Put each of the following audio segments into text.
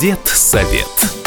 Дед-совет.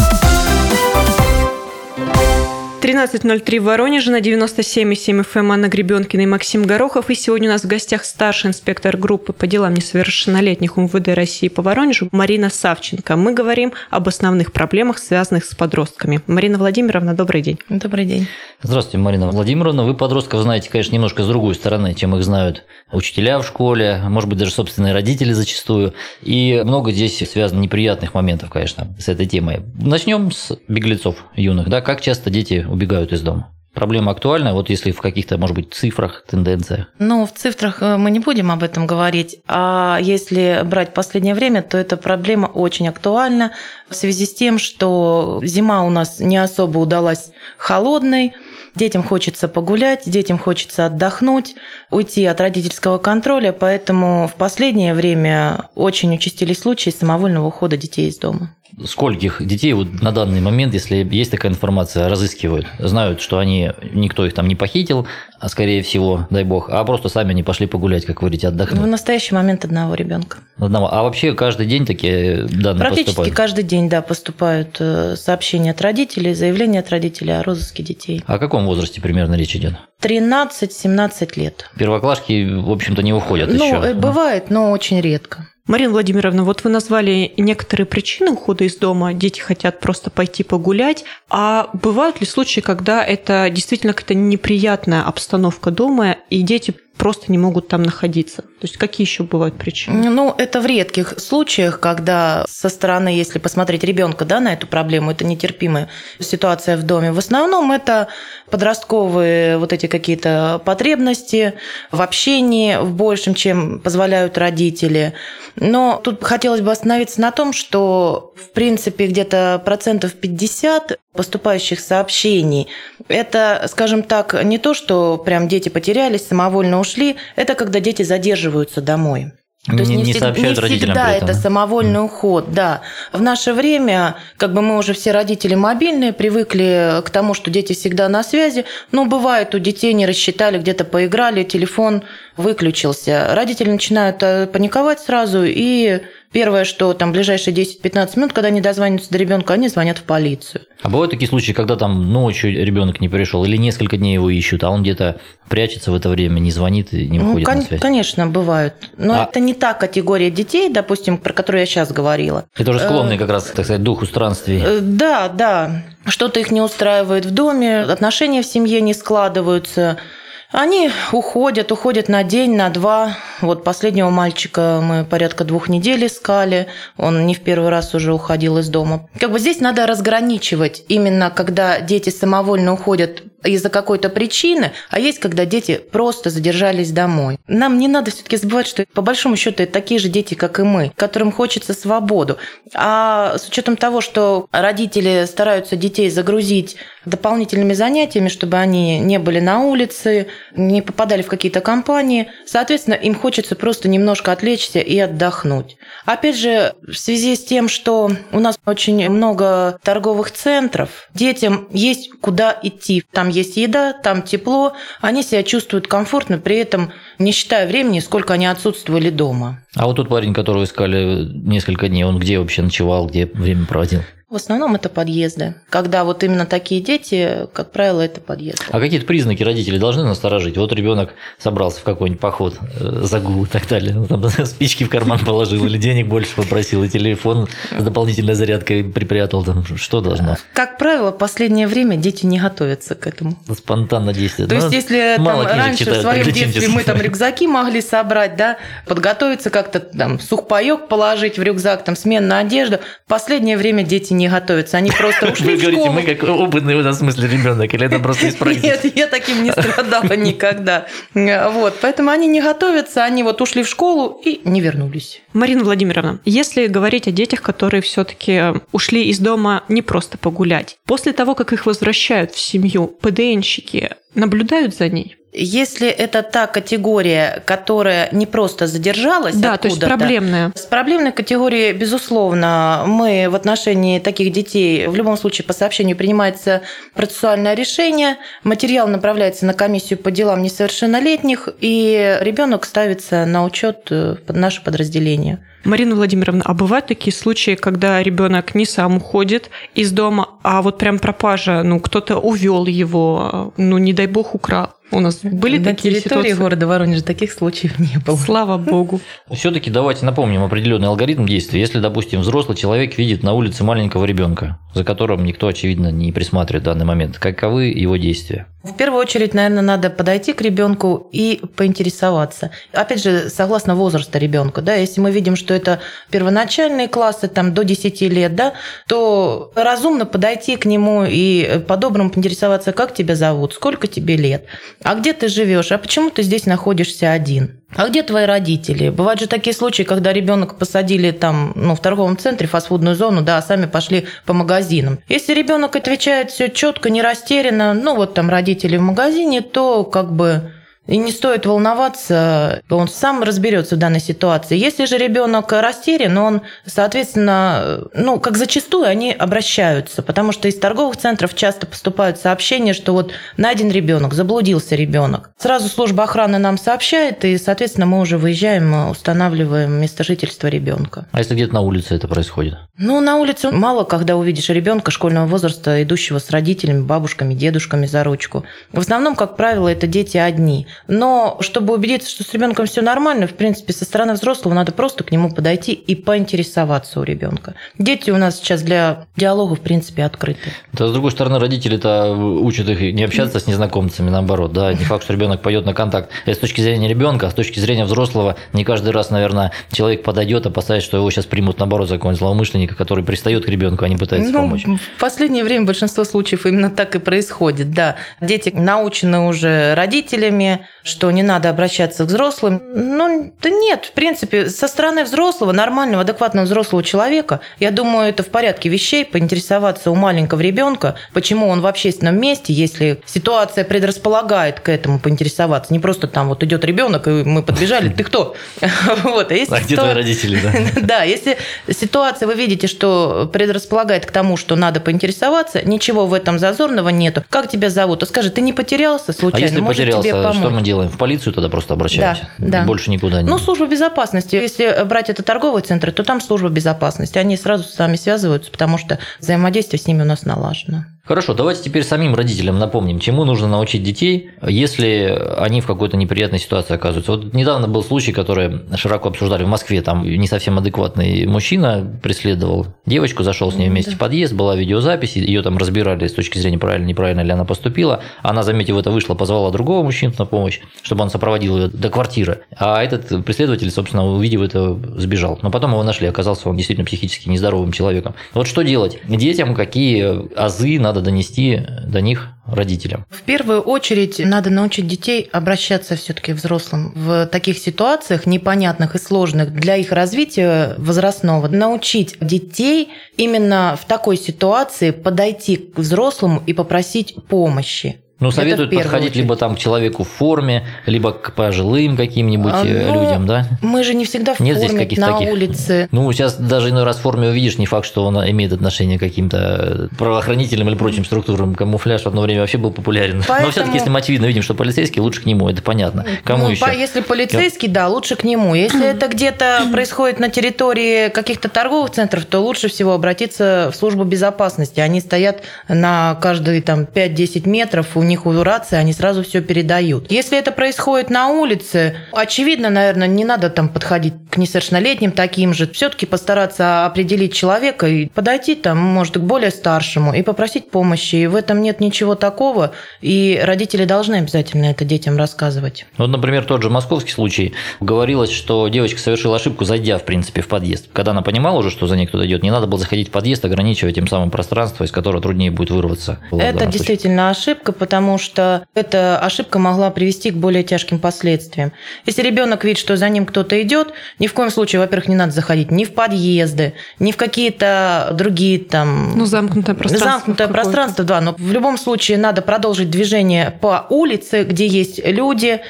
13.03 в Воронеже на 97,7 FM Анна Гребенкина и Максим Горохов. И сегодня у нас в гостях старший инспектор группы по делам несовершеннолетних МВД России по Воронежу Марина Савченко. Мы говорим об основных проблемах, связанных с подростками. Марина Владимировна, добрый день. Добрый день. Здравствуйте, Марина Владимировна. Вы подростков знаете, конечно, немножко с другой стороны, чем их знают учителя в школе, может быть, даже собственные родители зачастую. И много здесь связано неприятных моментов, конечно, с этой темой. Начнем с беглецов юных. Да? Как часто дети убегают из дома? Проблема актуальна, вот если в каких-то, может быть, цифрах, тенденциях? Ну, в цифрах э, мы не будем об этом говорить, а если брать последнее время, то эта проблема очень актуальна в связи с тем, что зима у нас не особо удалась холодной, Детям хочется погулять, детям хочется отдохнуть, уйти от родительского контроля, поэтому в последнее время очень участились случаи самовольного ухода детей из дома скольких детей вот на данный момент, если есть такая информация, разыскивают? Знают, что они, никто их там не похитил, а скорее всего, дай бог, а просто сами не пошли погулять, как вы говорите, отдохнуть? В настоящий момент одного ребенка. Одного. А вообще каждый день такие данные Практически поступают? каждый день, да, поступают э, сообщения от родителей, заявления от родителей о розыске детей. О каком возрасте примерно речь идет? 13-17 лет. Первоклашки, в общем-то, не уходят ну, еще. Ну, бывает, но очень редко. Марина Владимировна, вот вы назвали некоторые причины ухода из дома. Дети хотят просто пойти погулять. А бывают ли случаи, когда это действительно какая-то неприятная обстановка дома, и дети просто не могут там находиться? То есть какие еще бывают причины? Ну, это в редких случаях, когда со стороны, если посмотреть ребенка да, на эту проблему, это нетерпимая ситуация в доме. В основном это подростковые вот эти какие-то потребности в общении в большем, чем позволяют родители. Но тут хотелось бы остановиться на том, что, в принципе, где-то процентов 50 поступающих сообщений, это, скажем так, не то, что прям дети потерялись, самовольно ушли, это когда дети задерживаются домой. То есть не, не, всегда, сообщают не родителям всегда это самовольный mm. уход, да. В наше время, как бы мы уже все родители мобильные, привыкли к тому, что дети всегда на связи, но бывает у детей не рассчитали, где-то поиграли, телефон выключился. Родители начинают э, паниковать сразу и Первое, что там ближайшие 10-15 минут, когда они дозвонятся до ребенка, они звонят в полицию. А бывают такие случаи, когда там ночью ребенок не пришел, или несколько дней его ищут, а он где-то прячется в это время, не звонит и не ну, выходит ну, на связь? Конечно, бывают. Но а... это не та категория детей, допустим, про которую я сейчас говорила. Это уже склонные как раз, так сказать, духу странствий. Э, да, да. Что-то их не устраивает в доме, отношения в семье не складываются – они уходят, уходят на день, на два. Вот последнего мальчика мы порядка двух недель искали. Он не в первый раз уже уходил из дома. Как бы здесь надо разграничивать именно, когда дети самовольно уходят из-за какой-то причины, а есть, когда дети просто задержались домой. Нам не надо все-таки забывать, что по большому счету это такие же дети, как и мы, которым хочется свободу. А с учетом того, что родители стараются детей загрузить дополнительными занятиями, чтобы они не были на улице, не попадали в какие-то компании, соответственно, им хочется просто немножко отвлечься и отдохнуть. Опять же, в связи с тем, что у нас очень много торговых центров, детям есть куда идти. Там есть еда, там тепло, они себя чувствуют комфортно, при этом не считая времени, сколько они отсутствовали дома. А вот тот парень, которого искали несколько дней, он где вообще ночевал, где время проводил? В основном это подъезды. Когда вот именно такие дети, как правило, это подъезды. А какие-то признаки родители должны насторожить? Вот ребенок собрался в какой-нибудь поход, э, загул и так далее. Ну, там спички в карман положил или денег больше попросил, и телефон с дополнительной зарядкой припрятал. Там, что должно? Как правило, в последнее время дети не готовятся к этому. Спонтанно действуют. То есть, ну, если там, раньше читают, в своем детстве мы там рюкзаки могли собрать, да, подготовиться как-то там сухпайок положить в рюкзак, там сменную одежду, в последнее время дети не не готовятся, они просто ушли Вы в говорите, школу. мы как опытный в этом смысле ребенок, или это просто из практики? Нет, я таким не страдала никогда. Вот, поэтому они не готовятся, они вот ушли в школу и не вернулись. Марина Владимировна, если говорить о детях, которые все-таки ушли из дома не просто погулять, после того, как их возвращают в семью, ПДНщики наблюдают за ней? Если это та категория, которая не просто задержалась Да, то есть проблемная. С проблемной категорией, безусловно, мы в отношении таких детей, в любом случае по сообщению принимается процессуальное решение, материал направляется на комиссию по делам несовершеннолетних, и ребенок ставится на учет в наше подразделение. Марина Владимировна, а бывают такие случаи, когда ребенок не сам уходит из дома, а вот прям пропажа, ну кто-то увел его, ну не дай бог украл? У нас были на такие территории ситуации? города Воронежа таких случаев не было. Слава богу. Все-таки давайте напомним определенный алгоритм действия. Если, допустим, взрослый человек видит на улице маленького ребенка, за которым никто, очевидно, не присматривает в данный момент, каковы его действия? В первую очередь, наверное, надо подойти к ребенку и поинтересоваться. Опять же, согласно возраста ребенка, да, если мы видим, что это первоначальные классы, там, до 10 лет, да, то разумно подойти к нему и по-доброму поинтересоваться, как тебя зовут, сколько тебе лет, а где ты живешь, а почему ты здесь находишься один. А где твои родители? Бывают же такие случаи, когда ребенок посадили там, ну, в торговом центре, фастфудную зону, да, а сами пошли по магазинам. Если ребенок отвечает все четко, не растерянно, ну, вот там родители в магазине, то как бы и не стоит волноваться, он сам разберется в данной ситуации. Если же ребенок растерян, он, соответственно, ну, как зачастую они обращаются, потому что из торговых центров часто поступают сообщения, что вот найден ребенок, заблудился ребенок. Сразу служба охраны нам сообщает, и, соответственно, мы уже выезжаем, устанавливаем место жительства ребенка. А если где-то на улице это происходит? Ну, на улице мало, когда увидишь ребенка школьного возраста, идущего с родителями, бабушками, дедушками за ручку. В основном, как правило, это дети одни. Но чтобы убедиться, что с ребенком все нормально, в принципе, со стороны взрослого надо просто к нему подойти и поинтересоваться у ребенка. Дети у нас сейчас для диалога, в принципе, открыты. Да, с другой стороны, родители-то учат их не общаться с незнакомцами, наоборот, да, не факт, что ребенок пойдет на контакт. Это с точки зрения ребенка, а с точки зрения взрослого, не каждый раз, наверное, человек подойдет, опасаясь, что его сейчас примут, наоборот, за какого-нибудь злоумышленника, который пристает к ребенку, а не пытается Ну, помочь. В последнее время большинство случаев именно так и происходит, да. Дети научены уже родителями, что не надо обращаться к взрослым. Ну, да нет, в принципе, со стороны взрослого, нормального, адекватного взрослого человека, я думаю, это в порядке вещей, поинтересоваться у маленького ребенка, почему он в общественном месте, если ситуация предрасполагает к этому поинтересоваться. Не просто там вот идет ребенок, и мы подбежали, ты кто? Вот, а если А где твои родители, да? Да, если ситуация, вы видите, что предрасполагает к тому, что надо поинтересоваться, ничего в этом зазорного нету. Как тебя зовут? То скажи, ты не потерялся А случайно? если Может, тебе потерялся, что помочь? Мы делаем? В полицию тогда просто обращаемся? Да, да. Больше никуда не... Ну, служба безопасности. Если брать это торговый центр, то там служба безопасности. Они сразу с нами связываются, потому что взаимодействие с ними у нас налажено. Хорошо, давайте теперь самим родителям напомним, чему нужно научить детей, если они в какой-то неприятной ситуации оказываются. Вот недавно был случай, который широко обсуждали в Москве. Там не совсем адекватный мужчина преследовал девочку, зашел с ней вместе в подъезд, была видеозапись, ее там разбирали с точки зрения правильно, неправильно ли она поступила. Она, заметив это, вышла, позвала другого мужчину на помощь, чтобы он сопроводил ее до квартиры. А этот преследователь, собственно, увидев это, сбежал. Но потом его нашли, оказался он действительно психически нездоровым человеком. Вот что делать? Детям какие азы надо донести до них родителям? В первую очередь надо научить детей обращаться все-таки взрослым в таких ситуациях непонятных и сложных для их развития возрастного. Научить детей именно в такой ситуации подойти к взрослому и попросить помощи. Ну, советуют подходить очередь. либо там к человеку в форме, либо к пожилым каким-нибудь А, э, ну, людям, да? Мы же не всегда в Нет здесь форме каких-то на таких? улице. Ну, сейчас даже иной раз в форме увидишь, не факт, что он имеет отношение к каким-то правоохранительным или прочим структурам. Камуфляж в одно время вообще был популярен. Но Поэтому- все-таки, если мы очевидно видим, что полицейский, лучше к нему, это понятно. Кому Ну, еще? Если полицейский, да, лучше к нему. Если это где-то происходит на территории каких-то торговых центров, то лучше всего обратиться в службу безопасности. Они стоят на каждые там 5-10 метров, у них у рации, они сразу все передают. Если это происходит на улице, очевидно, наверное, не надо там подходить к несовершеннолетним таким же. Все-таки постараться определить человека и подойти там, может, к более старшему и попросить помощи. И в этом нет ничего такого. И родители должны обязательно это детям рассказывать. Вот, например, тот же московский случай. Говорилось, что девочка совершила ошибку, зайдя, в принципе, в подъезд. Когда она понимала уже, что за ней кто-то идет, не надо было заходить в подъезд, ограничивая тем самым пространство, из которого труднее будет вырваться. Это данном случае. действительно ошибка, потому потому что эта ошибка могла привести к более тяжким последствиям. Если ребенок видит, что за ним кто-то идет, ни в коем случае, во-первых, не надо заходить ни в подъезды, ни в какие-то другие там... Ну, замкнутое пространство. Замкнутое пространство, да. Но в любом случае надо продолжить движение по улице, где есть люди,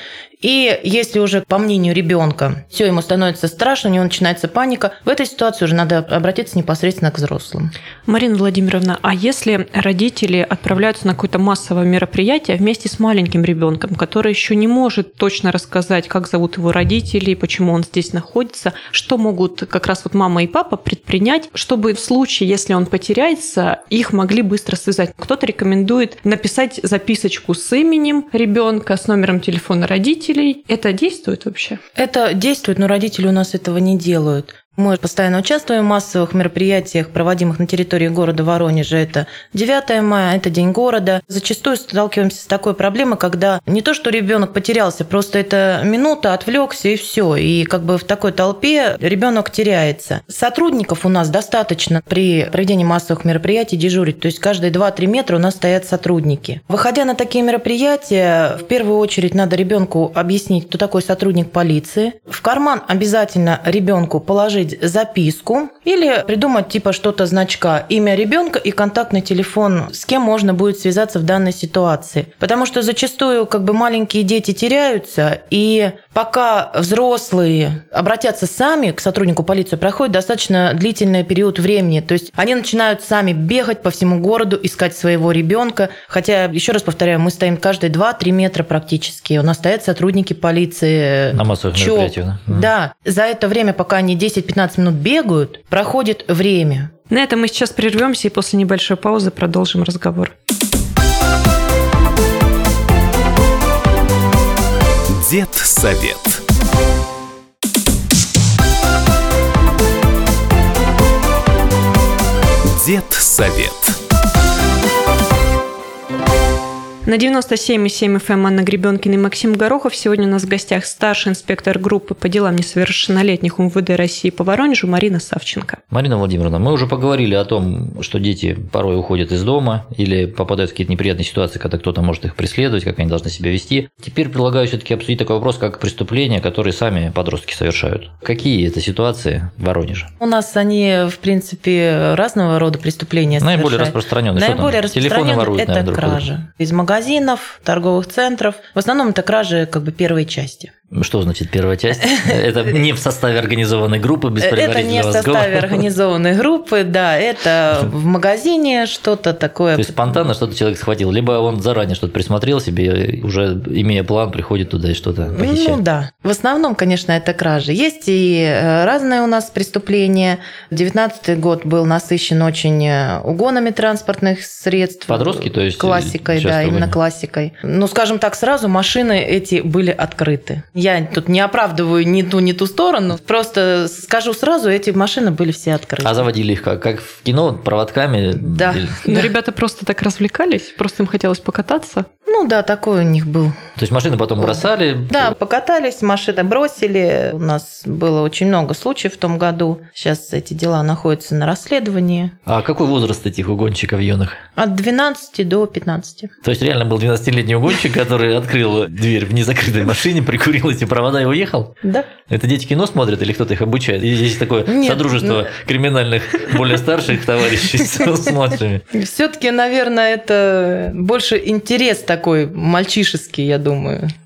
и если уже, по мнению ребенка, все ему становится страшно, у него начинается паника, в этой ситуации уже надо обратиться непосредственно к взрослым. Марина Владимировна, а если родители отправляются на какое-то массовое мероприятие вместе с маленьким ребенком, который еще не может точно рассказать, как зовут его родители, почему он здесь находится, что могут как раз вот мама и папа предпринять, чтобы в случае, если он потеряется, их могли быстро связать? Кто-то рекомендует написать записочку с именем ребенка, с номером телефона родителей, родителей. Это действует вообще? Это действует, но родители у нас этого не делают. Мы постоянно участвуем в массовых мероприятиях, проводимых на территории города Воронежа. Это 9 мая, это День города. Зачастую сталкиваемся с такой проблемой, когда не то, что ребенок потерялся, просто это минута, отвлекся и все. И как бы в такой толпе ребенок теряется. Сотрудников у нас достаточно при проведении массовых мероприятий дежурить. То есть каждые 2-3 метра у нас стоят сотрудники. Выходя на такие мероприятия, в первую очередь надо ребенку объяснить, кто такой сотрудник полиции. В карман обязательно ребенку положить положить записку или придумать типа что-то значка, имя ребенка и контактный телефон, с кем можно будет связаться в данной ситуации. Потому что зачастую как бы маленькие дети теряются, и пока взрослые обратятся сами к сотруднику полиции, проходит достаточно длительный период времени. То есть они начинают сами бегать по всему городу, искать своего ребенка. Хотя, еще раз повторяю, мы стоим каждые 2-3 метра практически. У нас стоят сотрудники полиции. На массовых мероприятиях, да? Да. За это время, пока они 10 15 минут бегают, проходит время. На этом мы сейчас прервемся и после небольшой паузы продолжим разговор. Дед совет. Дед совет. На 97,7 FM эм Анна Гребенкина и Максим Горохов. Сегодня у нас в гостях старший инспектор группы по делам несовершеннолетних УМВД России по Воронежу Марина Савченко. Марина Владимировна, мы уже поговорили о том, что дети порой уходят из дома или попадают в какие-то неприятные ситуации, когда кто-то может их преследовать, как они должны себя вести. Теперь предлагаю все-таки обсудить такой вопрос, как преступления, которые сами подростки совершают. Какие это ситуации в Воронеже? У нас они, в принципе, разного рода преступления Наиболее распространенные. Наиболее распространенные – это кража. Из магазина магазинов, торговых центров. В основном это кражи как бы первой части. Что значит первая часть? Это не в составе организованной группы без Это не в составе организованной группы, да, это в магазине что-то такое. То есть спонтанно что-то человек схватил, либо он заранее что-то присмотрел себе, уже имея план, приходит туда и что-то похищает. Ну да, в основном, конечно, это кражи. Есть и э, разные у нас преступления. 19 год был насыщен очень э, угонами транспортных средств. Подростки, то есть? Классикой, да, именно классикой. Ну, скажем так, сразу машины эти были открыты. Я тут не оправдываю ни ту, ни ту сторону. Просто скажу сразу, эти машины были все открыты. А заводили их как? Как в кино, проводками? Да. Или... Ну, да. ребята просто так развлекались, просто им хотелось покататься. Ну да, такой у них был. То есть машины потом бросали? Да, покатались, машины бросили. У нас было очень много случаев в том году. Сейчас эти дела находятся на расследовании. А какой возраст этих угонщиков юных? От 12 до 15. То есть реально был 12-летний угонщик, который открыл дверь в незакрытой машине, прикурил эти провода и уехал? Да. Это дети кино смотрят или кто-то их обучает? Здесь такое Нет, содружество ну... криминальных более старших товарищей с младшими? Все-таки, наверное, это больше интерес такой мальчишеский, я думаю.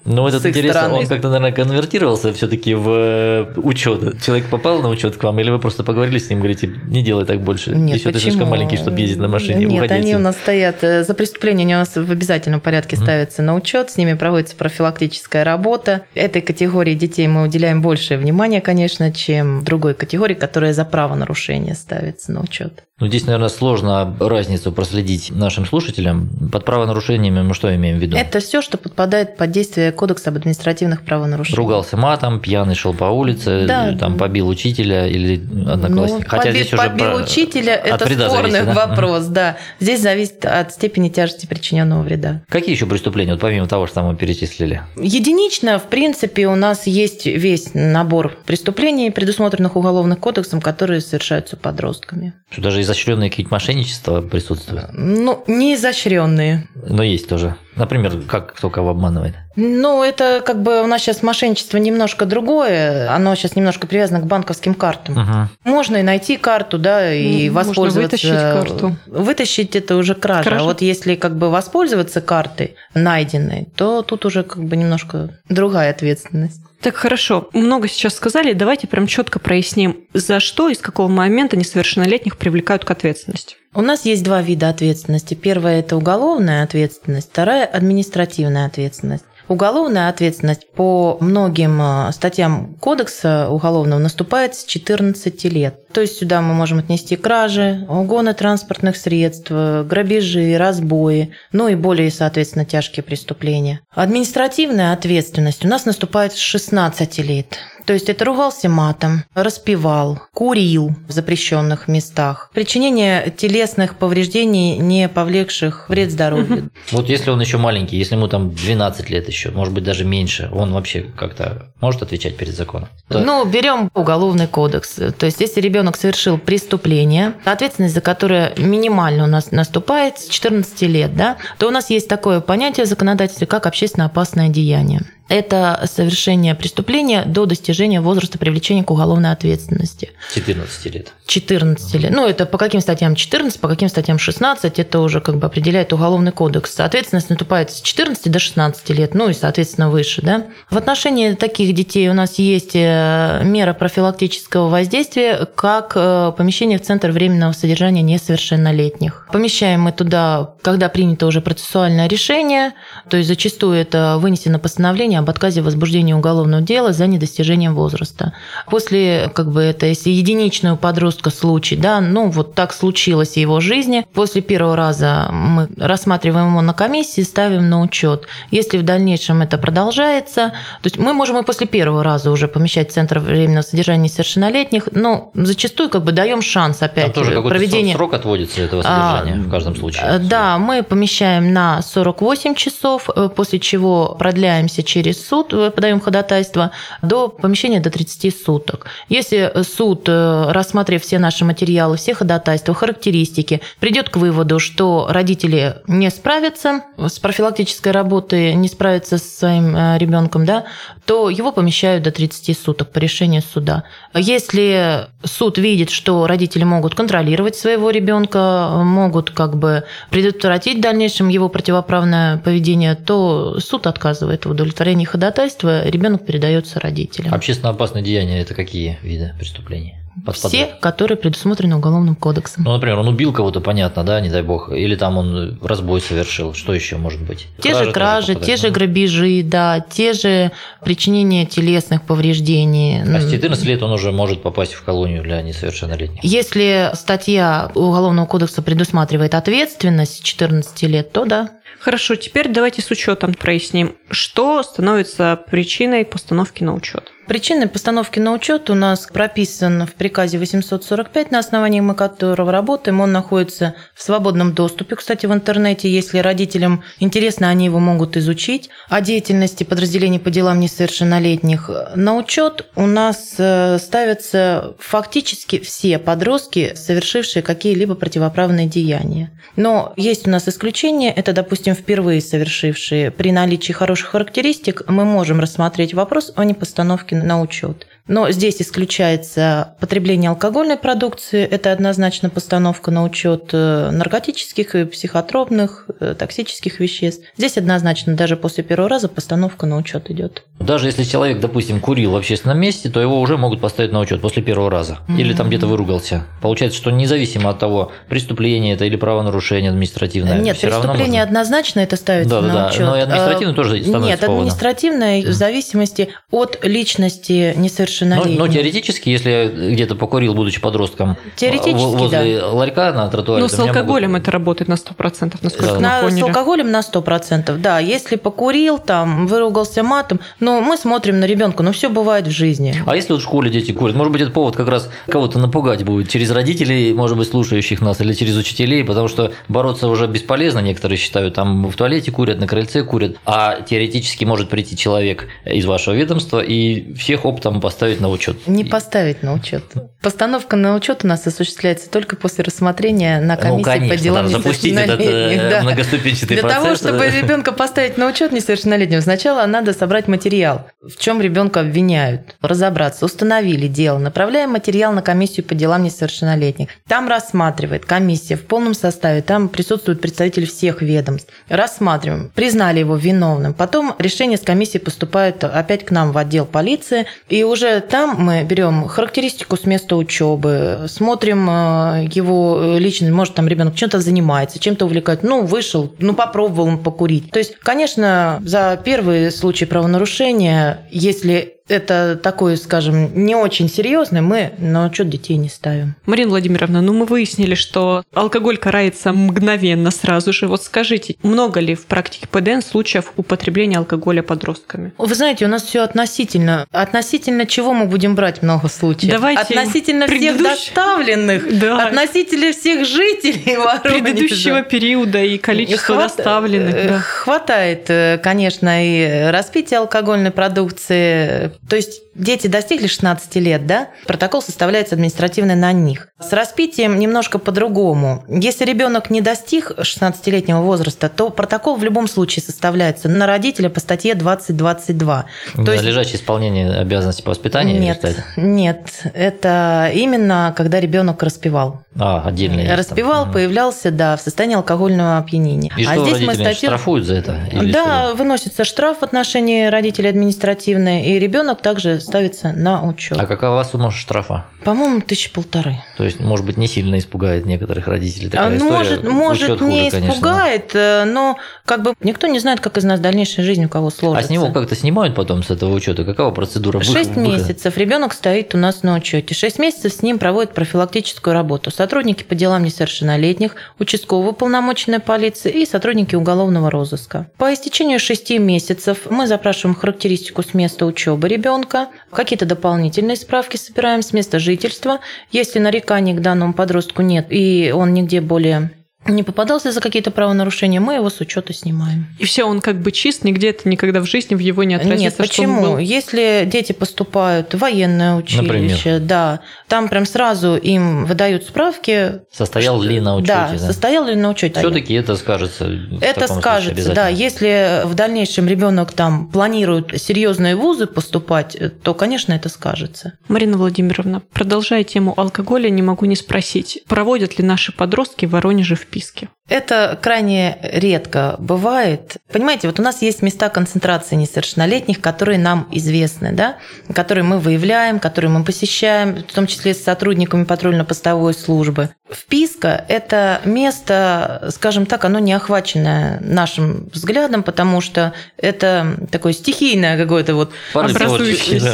Ну, этот интерес, стороны. он как-то, наверное, конвертировался все-таки в э, учет. Человек попал на учет к вам, или вы просто поговорили с ним, говорите, не делай так больше. Нет, Еще почему? ты слишком маленький, чтобы ездить на машине. Нет, Уходите. они у нас стоят э, за преступление, они у нас в обязательном порядке mm-hmm. ставятся на учет, с ними проводится профилактическая работа. Этой категории детей мы уделяем большее внимание, конечно, чем другой категории, которая за правонарушение ставится на учет. Ну, здесь, наверное, сложно разницу проследить нашим слушателям. Под правонарушениями мы что имеем в виду? Это все, что подпадает под действие Кодекса об административных правонарушениях. Ругался матом, пьяный шел по улице, да. там побил учителя или одноклассника. Ну, Хотя побил, здесь уже побил про... учителя – это спорный зависит, да? вопрос, да. Здесь зависит от степени тяжести причиненного вреда. Какие еще преступления, вот помимо того, что мы перечислили? Единично, в принципе, у нас есть весь набор преступлений, предусмотренных Уголовным кодексом, которые совершаются подростками. Что даже изощренные какие-то мошенничества присутствуют? Ну, не изощренные. Но есть тоже. Например, как кто кого обманывает? Ну, это как бы у нас сейчас мошенничество немножко другое. Оно сейчас немножко привязано к банковским картам. Угу. Можно и найти карту, да, и Можно воспользоваться. вытащить карту. Вытащить это уже кража. Кража. А вот если как бы воспользоваться картой найденной, то тут уже как бы немножко другая ответственность. Так хорошо, много сейчас сказали, давайте прям четко проясним, за что и с какого момента несовершеннолетних привлекают к ответственности. У нас есть два вида ответственности. Первая – это уголовная ответственность, вторая – административная ответственность. Уголовная ответственность по многим э, статьям Кодекса уголовного наступает с 14 лет. То есть сюда мы можем отнести кражи, угоны транспортных средств, э, грабежи, разбои, ну и более, соответственно, тяжкие преступления. Административная ответственность у нас наступает с 16 лет. То есть это ругался матом, распевал, курил в запрещенных местах, причинение телесных повреждений, не повлекших вред здоровью. Вот если он еще маленький, если ему там 12 лет еще, может быть даже меньше, он вообще как-то может отвечать перед законом? То- Ну, берем уголовный кодекс. То есть, если ребенок совершил преступление, ответственность за которое минимально у нас наступает с 14 лет, да, то у нас есть такое понятие в законодательстве, как общественно опасное деяние. Это совершение преступления до достижения возраста привлечения к уголовной ответственности. 14 лет. 14 лет. Ну, это по каким статьям 14, по каким статьям 16, это уже как бы определяет Уголовный кодекс. Ответственность наступает с 14 до 16 лет, ну и, соответственно, выше. Да? В отношении таких детей у нас есть э, мера профилактического воздействия, как э, помещение в Центр временного содержания несовершеннолетних. Помещаем мы туда, когда принято уже процессуальное решение, то есть зачастую это вынесено постановление об отказе в возбуждении уголовного дела за недостижением возраста. После, как бы это, если единичный у подростка случай, да, ну вот так случилось в его жизни, после первого раза мы рассматриваем его на комиссии, ставим на учет. Если в дальнейшем это продолжается, то есть мы можем и после первого раза уже помещать в Центр временного содержания несовершеннолетних, но зачастую как бы даем шанс Там опять тоже какой-то проведения. срок отводится этого А, содержания в каждом случае. Да, мы помещаем на 48 часов, э, после чего продляемся через суд, э, подаем ходатайство, до помещения до 30 суток. Если суд, э, рассмотрев все наши материалы, все ходатайства, характеристики, придет к выводу, что родители не справятся с профилактической работой, не справятся со своим ребенком, да, то его помещают до 30 суток по решению суда. Если суд видит, что родители могут контролировать своего ребенка, могут как бы предотвратить в дальнейшем его противоправное поведение, то суд отказывает в удовлетворении ходатайства, ребенок передается родителям. Общественно опасные деяния – это какие виды преступлений? Все, которые предусмотрены Уголовным кодексом. Ну, например, он убил кого-то, понятно, да, не дай бог, или там он разбой совершил, что еще может быть? Те же тоже кражи, те же грабежи, да, те же причинение телесных повреждений. А с 14 лет он уже может попасть в колонию для несовершеннолетних. Если статья Уголовного кодекса предусматривает ответственность с 14 лет, то да. Хорошо, теперь давайте с учетом проясним, что становится причиной постановки на учет. Причиной постановки на учет у нас прописан в приказе 845, на основании мы которого работаем. Он находится в свободном доступе, кстати, в интернете. Если родителям интересно, они его могут изучить. О деятельности подразделений по делам несовершеннолетних на учет у нас э, ставятся фактически все подростки, совершившие какие-либо противоправные деяния. Но есть у нас исключения. Это, допустим, впервые совершившие. При наличии хороших характеристик мы можем рассмотреть вопрос о непостановке на учет. Но здесь исключается потребление алкогольной продукции, это однозначно постановка на учет э, наркотических и психотропных, э, токсических веществ. Здесь однозначно даже после первого раза постановка на учет идет. Даже если человек, допустим, курил в общественном месте, то его уже могут поставить на учет после первого раза. Или там где-то выругался. Получается, что независимо от того, преступление это или правонарушение административное, Нет, преступление можно. однозначно это ставится Да, да, на да. учет. Но и административное Э, тоже становится Нет, поводом. административное в зависимости от личности Но, несовершеннолетнего. но теоретически, если я где-то покурил, будучи подростком, Теоретически, возле ларька на тротуаре, Ну, с алкоголем могут- это работает на 100%, насколько Да. мы На- с поняли. алкоголем на 100%, да. Если покурил, там, выругался матом, но мы смотрим на ребенка, ну все бывает в жизни. А если вот в школе дети курят, может быть, это повод как раз кого-то напугать будет через родителей, может быть, слушающих нас, или через учителей, потому что бороться уже бесполезно, некоторые считают, там в туалете курят, на крыльце курят, а теоретически может прийти человек из вашего ведомства и всех оптом поставить на учет. Не поставить на учет. Постановка на учет у нас осуществляется только после рассмотрения на комиссии ну, конечно, по делам там запустить этот э, да. многоступенчатый Для процесс. того, чтобы ребенка поставить на учет несовершеннолетнего, сначала надо собрать материал, в чем ребенка обвиняют, разобраться, установили дело, направляем материал на комиссию по делам несовершеннолетних. Там рассматривает комиссия в полном составе, там присутствуют представители всех ведомств. Рассматриваем, признали его виновным. Потом решение с комиссии поступает опять к нам в отдел полиции, и уже там мы берем характеристику с места учебы, смотрим э, его личность, может, там ребенок чем-то занимается, чем-то увлекает, ну, вышел, ну, попробовал он покурить. То есть, конечно, за первый случай правонарушения, если это такой, скажем, не очень серьезный, мы на учет детей не ставим. Марина Владимировна, ну мы выяснили, что алкоголь карается мгновенно сразу же. Вот скажите, много ли в практике ПДН случаев употребления алкоголя подростками? Вы знаете, у нас все относительно. Относительно чего мы будем брать много случаев? Давайте относительно всех предыдущ- доставленных, Да. относительно всех жителей Воронежа. Предыдущего периода и количество Хват- доставленных. э, да. Хватает, э, конечно, и распития алкогольной продукции. То есть дети достигли 16 лет, да? Протокол составляется административный на них. С распитием немножко по-другому. Если ребенок не достиг 16-летнего возраста, то протокол в любом случае составляется на родителя по статье 2022. То есть Лежачее исполнение обязанностей по воспитанию? нет, нет, это именно когда ребенок распивал. А, отдельно. там. Распивал, Мгм. появлялся, да, в состоянии алкогольного опьянения. И а что здесь мы статью... штрафуют за это? Или Да, что? выносится штраф в отношении родителей административный, и ребенок также ставится на учет. А какова сумма штрафа? По-моему, тысячи полторы. То есть, может быть, не сильно испугает некоторых родителей такая А, ну, история. может, может Учет не хуже, конечно. испугает, э, но как бы никто не знает, как из нас дальнейшая жизнь у кого А сложится. с него как-то снимают потом с этого учета? Какова процедура? Шесть месяцев ребенок стоит у нас на учете. Шесть месяцев с ним проводят профилактическую работу. Сотрудники по делам несовершеннолетних, участковая полномоченная полиция и сотрудники уголовного розыска. По истечению шести месяцев мы запрашиваем характеристику с места учебы ребенка, какие-то дополнительные справки собираем с места жительства. Если нареканий к данному подростку нет и он нигде более не попадался за какие-то правонарушения, мы его с учета снимаем. И все, он как бы чист, нигде это никогда в жизни в его не отразится. Нет, что он почему? был. Если дети поступают в военное училище, да, там прям сразу им выдают справки. Состоял ли на учете? да, состоял ли на учете. Все-таки это скажется. в Это скажется, да. Если в дальнейшем ребенок там планирует серьезные вузы поступать, то, конечно, это скажется. Марина Владимировна, продолжая тему алкоголя, не могу не спросить, проводят ли наши подростки в Воронеже вписки? Это крайне редко бывает. Понимаете, вот у нас есть места концентрации несовершеннолетних, которые нам известны, да, которые мы выявляем, которые мы посещаем, в том числе с сотрудниками патрульно-постовой службы. Вписка – это место, скажем так, оно не охваченное нашим взглядом, потому что это такое стихийное какое-то вот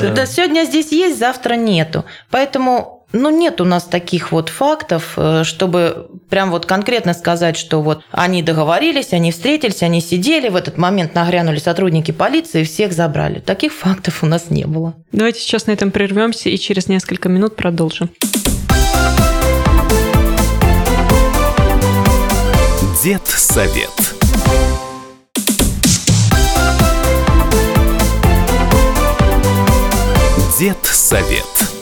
да. да, сегодня здесь есть, завтра нету. Поэтому ну, нет у нас таких вот фактов, э, чтобы прям вот конкретно сказать, что вот они договорились, они встретились, они сидели, в этот момент нагрянули сотрудники полиции и всех забрали. Таких фактов у нас не было. Давайте сейчас на этом прервемся и через несколько минут продолжим. Дед совет. Дед совет.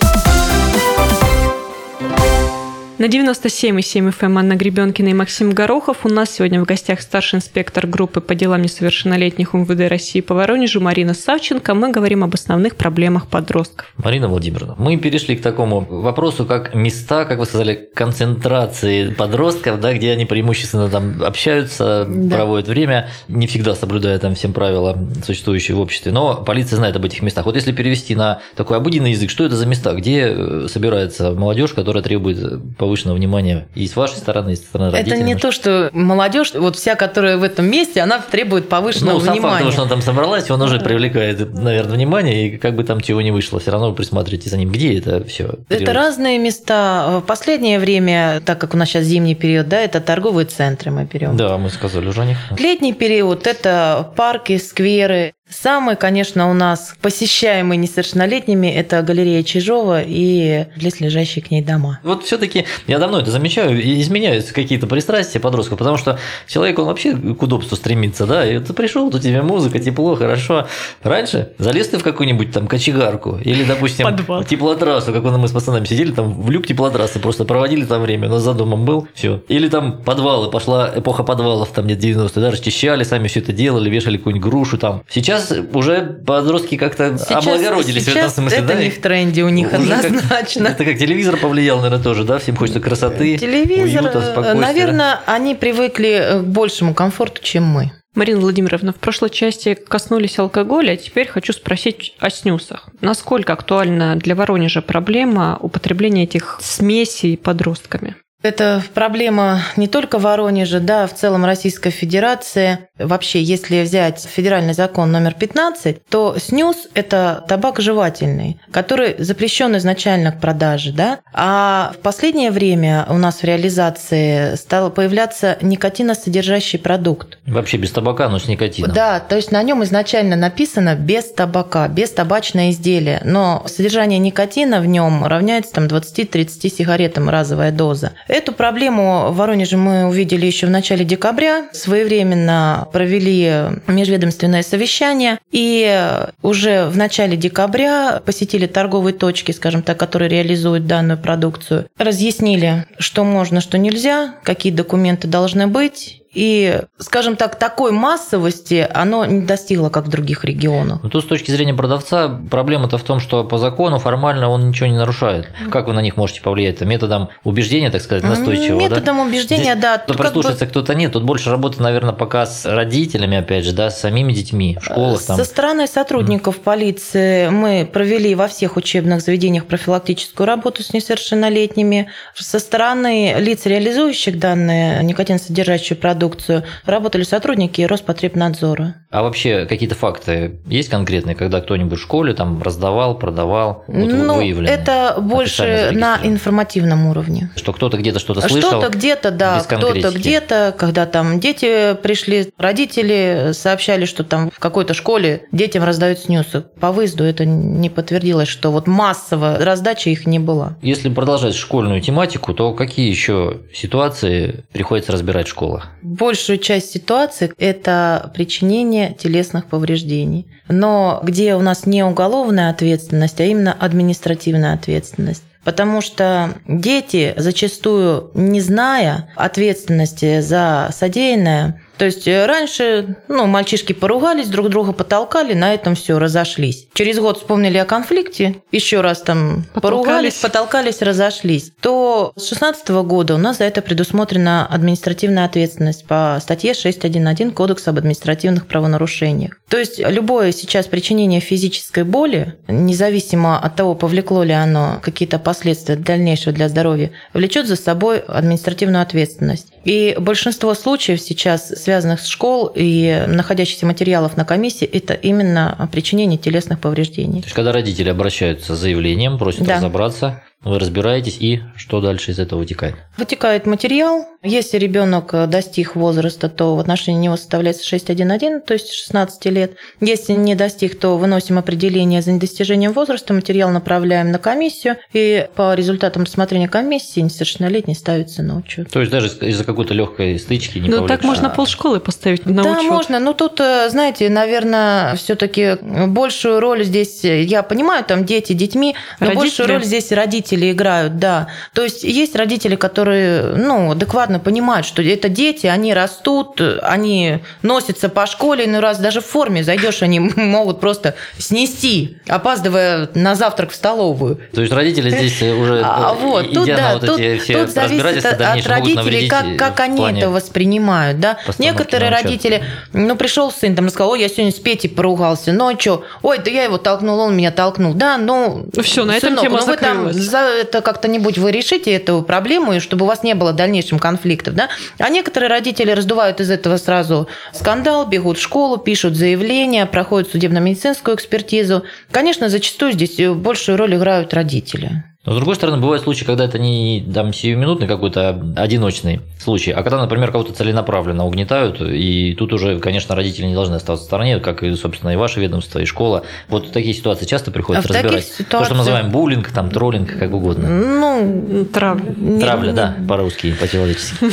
На 97,7 FM Анна Гребенкина и Максим Горохов. У нас сегодня в гостях старший инспектор группы по делам несовершеннолетних МВД России по Воронежу Марина Савченко. Мы говорим об основных проблемах подростков. Марина Владимировна, мы перешли к такому вопросу, как места, как вы сказали, концентрации подростков, да, где они преимущественно там общаются, Да. проводят время, не всегда соблюдая там всем правила, существующие в обществе. Но полиция знает об этих местах. Вот если перевести на такой обыденный язык, что это за места, где э, собирается молодежь, которая требует повышенного внимания и с вашей стороны, и с стороны Это родителей? не то, что молодежь, вот вся, которая в этом месте, она требует повышенного Ну, сам факт внимания. того, что он там собралась, он уже привлекает, наверное, внимание, и как бы там чего не вышло, все равно вы присматриваете за ним. Где это все? Это разные места. В последнее время, так как у нас сейчас зимний период, да, это торговые центры мы берем. Да, мы сказали уже о них. Летний период – это парки, скверы. Самый, конечно, у нас посещаемый несовершеннолетними – это галерея Чижова и близлежащие к ней дома. Вот все-таки я давно это замечаю, и изменяются какие-то пристрастия подростков, потому что человек, он вообще к удобству стремится, да, и ты пришел, тут тебе музыка, тепло, хорошо. Раньше залез ты в какую-нибудь там кочегарку или, допустим, Подвал. теплотрассу, как мы с пацанами сидели, там в люк теплотрассы просто проводили там время, но за домом был, все. Или там подвалы, пошла эпоха подвалов, там нет 90-е, да, расчищали, сами все это делали, вешали какую-нибудь грушу там. Сейчас уже подростки как-то облагородились в этом сейчас смысле, это да, не и в тренде у них уже как- однозначно. это как телевизор повлиял, наверное, тоже, да? Всем хочется красоты, Телевизор, уюта, спокойствия. наверное, они привыкли к большему комфорту, чем мы. Марина Владимировна, в прошлой части коснулись алкоголя, а теперь хочу спросить о снюсах. Насколько актуальна для Воронежа проблема употребления этих смесей подростками? Это проблема не только Воронежа, да, в целом Российской Федерации. Вообще, если взять федеральный закон номер 15, то снюс – это табак жевательный, который запрещен изначально к продаже, да. А в последнее время у нас в реализации стал появляться никотиносодержащий продукт. Вообще без табака, но с никотином. Да, то есть на нем изначально написано без табака, без табачное изделие, но содержание никотина в нем равняется там 20-30 сигаретам разовая доза. Эту проблему в Воронеже мы увидели еще в начале декабря, своевременно провели межведомственное совещание и уже в начале декабря посетили торговые точки, скажем так, которые реализуют данную продукцию, разъяснили, что можно, что нельзя, какие документы должны быть, и, скажем так, такой массовости оно не достигло, как в других регионах. Но тут с точки зрения продавца проблема-то в том, что по закону формально он ничего не нарушает. Как вы на них можете повлиять? Методом убеждения, так сказать, настойчивого, да? Методом убеждения, Здесь да. Кто как бы кто-то нет. Тут больше работы, наверное, пока с родителями, опять же, да, с самими детьми в школах. Там. Со стороны сотрудников полиции мы провели во всех учебных заведениях профилактическую работу с несовершеннолетними. Со стороны лиц, реализующих данные никотинсодержащую продукцию, работали сотрудники Роспотребнадзора. А вообще какие-то факты есть конкретные, когда кто-нибудь в школе там раздавал, продавал, вот ну, выявленные? это больше на информативном уровне. Что кто-то где-то что-то слышал? Что-то где-то, да, кто-то где-то, когда там дети пришли, родители сообщали, что там в какой-то школе детям раздают снюсы. По выезду это не подтвердилось, что вот массово раздача их не была. Если продолжать школьную тематику, то какие еще ситуации приходится разбирать в школах? Большую часть ситуаций – это причинение телесных повреждений. Но где у нас не уголовная ответственность, а именно административная ответственность. Потому что дети, зачастую не зная ответственности за содеянное, то есть э, раньше ну, мальчишки поругались, друг друга потолкали, на этом все, разошлись. Через год вспомнили о конфликте, еще раз там Потолкались. поругались, потолкались, разошлись. То с 2016 года у нас за это предусмотрена административная ответственность по статье 6.1.1 Кодекса об административных правонарушениях. То есть любое сейчас причинение физической боли, независимо от того, повлекло ли оно какие-то последствия дальнейшего для здоровья, влечет за собой административную ответственность. И большинство случаев сейчас, связанных с школ и находящихся материалов на комиссии, это именно причинение телесных повреждений. То есть, когда родители обращаются с заявлением, просят Да. разобраться, вы разбираетесь, и что дальше из этого вытекает? Вытекает материал. Если ребенок достиг возраста, то в отношении него составляется 6.1.1, то есть 16 лет. Если не достиг, то выносим определение за недостижением возраста, материал направляем на комиссию, и по результатам рассмотрения комиссии несовершеннолетний ставится на учет. То есть даже из-за какой-то легкой стычки не Ну, так можно полшколы поставить на да, учет. можно. Но тут, э, знаете, наверное, все-таки большую роль здесь, э, я понимаю, там дети детьми, но Родители? большую роль здесь родители играют, да. То есть есть родители, которые, ну, адекватно понимают, что это дети, они растут, э, они носятся по школе, ну раз даже в форме зайдешь, они могут просто снести, опаздывая на завтрак в столовую. То есть родители здесь уже, А, э, вот, тут, идя да, вот тут, эти все тут зависит от, родителей, как, как они это воспринимают, да. Некоторые родители, ну, пришел сын, там, сказал, ой, я сегодня с Петей поругался, ну, а что, ой, да я его толкнул, он меня толкнул, да, ну, Ну всё, на этом сынок, тема ну, вы там это как-то-нибудь вы решите эту проблему, и чтобы у вас не было в дальнейшем конфликтов, да. А некоторые родители раздувают из этого сразу скандал, бегут в школу, пишут заявления, проходят судебно-медицинскую экспертизу. Конечно, зачастую здесь большую роль играют родители. Но, с другой стороны, бывают случаи, когда это не там, сиюминутный какой-то одиночный случай, а когда, например, кого-то целенаправленно угнетают, и тут уже, конечно, родители не должны оставаться в стороне, как и, собственно, и ваше ведомство, и школа. Вот такие ситуации часто приходится А разбирать. ситуациях- То, что мы называем буллинг, там, троллинг, как угодно. Ну, Травля. Травля, не- да, по-русски, по-человечески.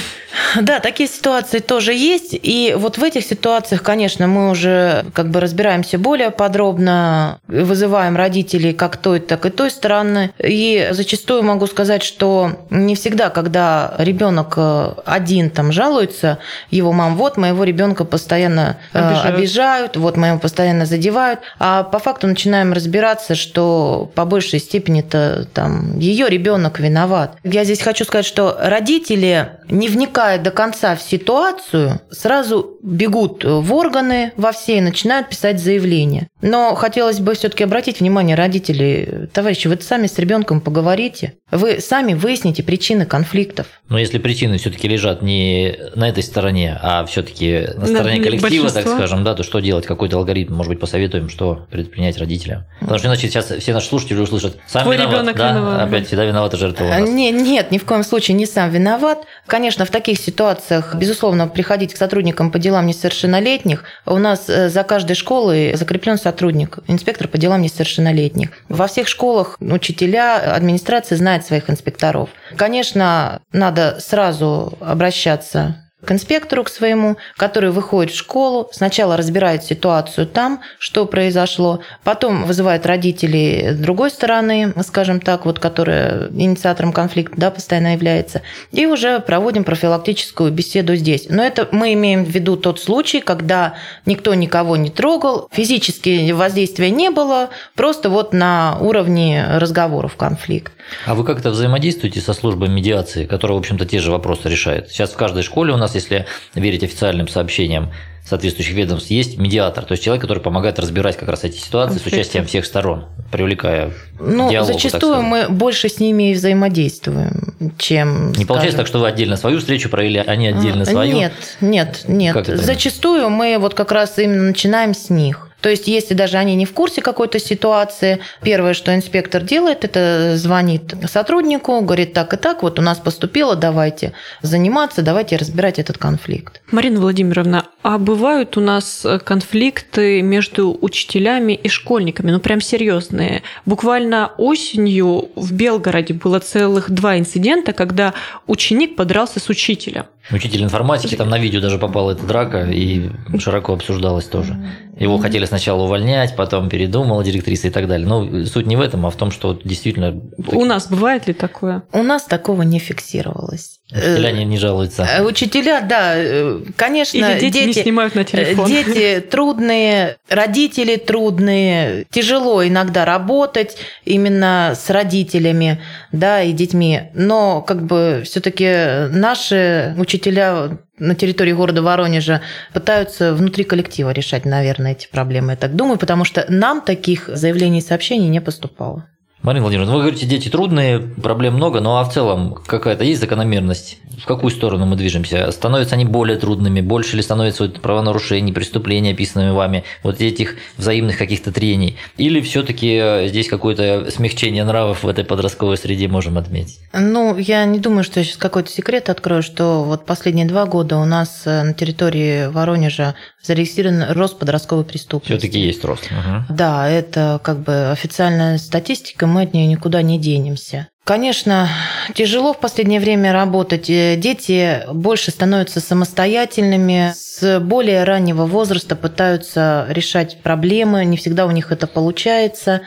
Да, такие ситуации тоже есть. И вот в этих ситуациях, конечно, мы уже как бы разбираемся более подробно, вызываем родителей как той, так и той стороны. И зачастую могу сказать, что не всегда, когда ребенок э, один там жалуется, его мам, вот моего ребенка постоянно э, Обижают. обижают, вот моего постоянно задевают, а по факту начинаем разбираться, что по большей степени это там ее ребенок виноват. Я здесь хочу сказать, что родители, не вникая до конца в ситуацию, сразу бегут в органы во все и начинают писать заявление. Но хотелось бы все-таки обратить внимание родителей, товарищи, вы сами с ребенком поговорите, вы сами выясните причины конфликтов. Но если причины все-таки лежат не на этой стороне, а все-таки на стороне на коллектива, так большинства. скажем, да, то что делать? Какой-то алгоритм, может быть, посоветуем, что предпринять родителям? Потому что иначе сейчас все наши слушатели услышат, сам Твой виноват, ребенок да, виноват. опять всегда виновата жертва у нас. Не, нет, ни в коем случае не сам виноват. Конечно, в таких ситуациях, безусловно, приходить к сотрудникам по делам несовершеннолетних. У нас э, за каждой школой закреплен сотрудник, инспектор по делам несовершеннолетних. Во всех школах учителя, администрация знает своих инспекторов. Конечно, надо сразу обращаться к инспектору к своему, который выходит в школу, сначала разбирает ситуацию там, что произошло, потом вызывает родителей с другой стороны, скажем так, вот, которая инициатором конфликта да, постоянно является, и уже проводим профилактическую беседу здесь. Но это мы имеем в виду тот случай, когда никто никого не трогал, физически воздействия не было, просто вот на уровне разговоров конфликт. А вы как-то взаимодействуете со службой медиации, которая, в общем-то, те же вопросы решает? Сейчас в каждой школе у нас, если верить официальным сообщениям соответствующих ведомств, есть медиатор, то есть человек, который помогает разбирать как раз эти ситуации с Конфликты. участием всех сторон, привлекая Ну, диалогу, зачастую мы больше с ними и взаимодействуем, чем... Не получается скажем, так, что вы отдельно свою встречу провели, они отдельно А, свою? Нет, нет, нет. Зачастую мы вот как раз именно начинаем с них. То есть, если даже они не в курсе какой-то ситуации, первое, что инспектор делает, это звонит сотруднику, говорит так и так, вот у нас поступило, давайте заниматься, давайте разбирать этот конфликт. Марина Владимировна, а бывают у нас э, конфликты между учителями и школьниками, ну прям серьезные. Буквально осенью в Белгороде было целых два инцидента, когда ученик подрался с учителем. Учитель информатики, там на видео даже попала эта драка, и широко обсуждалась тоже. Его хотели сначала увольнять, потом передумала директриса и так далее. Но суть не в этом, а в том, что действительно У нас бывает ли такое? У нас такого не фиксировалось. Учителя не, не жалуются. Э, Учителя, да, э, конечно, Или дети, не снимают на Э, телефон? Дети трудные, родители трудные, тяжело иногда работать именно с родителями, да, и детьми. Но как бы все-таки наши учителя на территории города Воронежа пытаются внутри коллектива решать, наверное, эти проблемы, я так думаю, потому что нам таких заявлений и сообщений не поступало. Марина Владимировна, вы говорите, дети трудные, проблем много, но а в целом какая-то есть закономерность? В какую сторону мы движемся? Становятся они более трудными? Больше ли становится вот правонарушений, преступлений, описанными вами, вот этих взаимных каких-то трений? Или все таки здесь какое-то смягчение нравов в этой подростковой среде можем отметить? Ну, я не думаю, что я сейчас какой-то секрет открою, что вот последние два года у нас э, на территории Воронежа зарегистрирован рост подростковой преступности. все таки есть рост. Мгм. Да, это как бы официальная статистика, мы от нее никуда не денемся. Конечно, тяжело в последнее время работать. Э, Дети больше становятся самостоятельными, с более раннего возраста пытаются решать проблемы, не всегда у них это получается.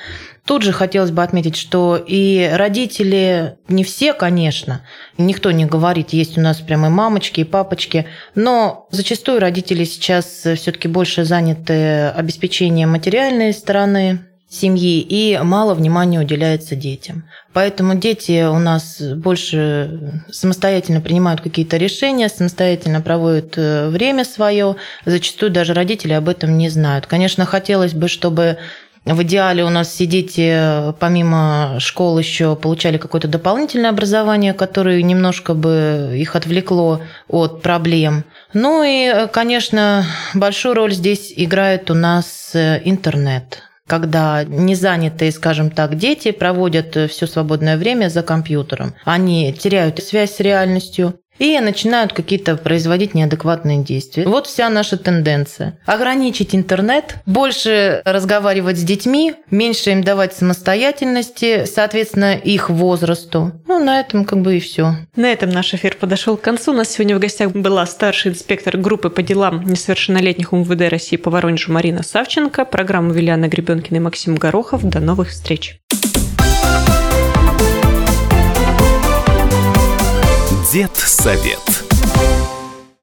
Тут же хотелось бы отметить, что и родители, не все, конечно, никто не говорит, есть у нас прямо и мамочки, и папочки, но зачастую родители сейчас все-таки больше заняты обеспечением материальной стороны семьи и мало внимания уделяется детям. Поэтому дети у нас больше самостоятельно принимают какие-то решения, самостоятельно проводят э, время свое. Зачастую даже родители об этом не знают. Конечно, хотелось бы, чтобы в идеале у нас все дети, э, помимо школ, еще получали какое-то дополнительное образование, которое немножко бы их отвлекло от проблем. Ну и, э, конечно, большую роль здесь играет у нас э, интернет. когда незанятые, скажем так, дети проводят все свободное время за компьютером. Они теряют связь с реальностью, и начинают какие-то производить неадекватные действия. Вот вся наша тенденция. Ограничить интернет, больше разговаривать с детьми, меньше им давать самостоятельности, соответственно, их возрасту. Ну, на этом как бы и все. На этом наш эфир подошел к концу. У нас сегодня в гостях была старший инспектор группы по делам несовершеннолетних УМВД России по Воронежу Марина Савченко. Программу вели Анна Гребенкина и Максим Горохов. До новых встреч. Дед совет.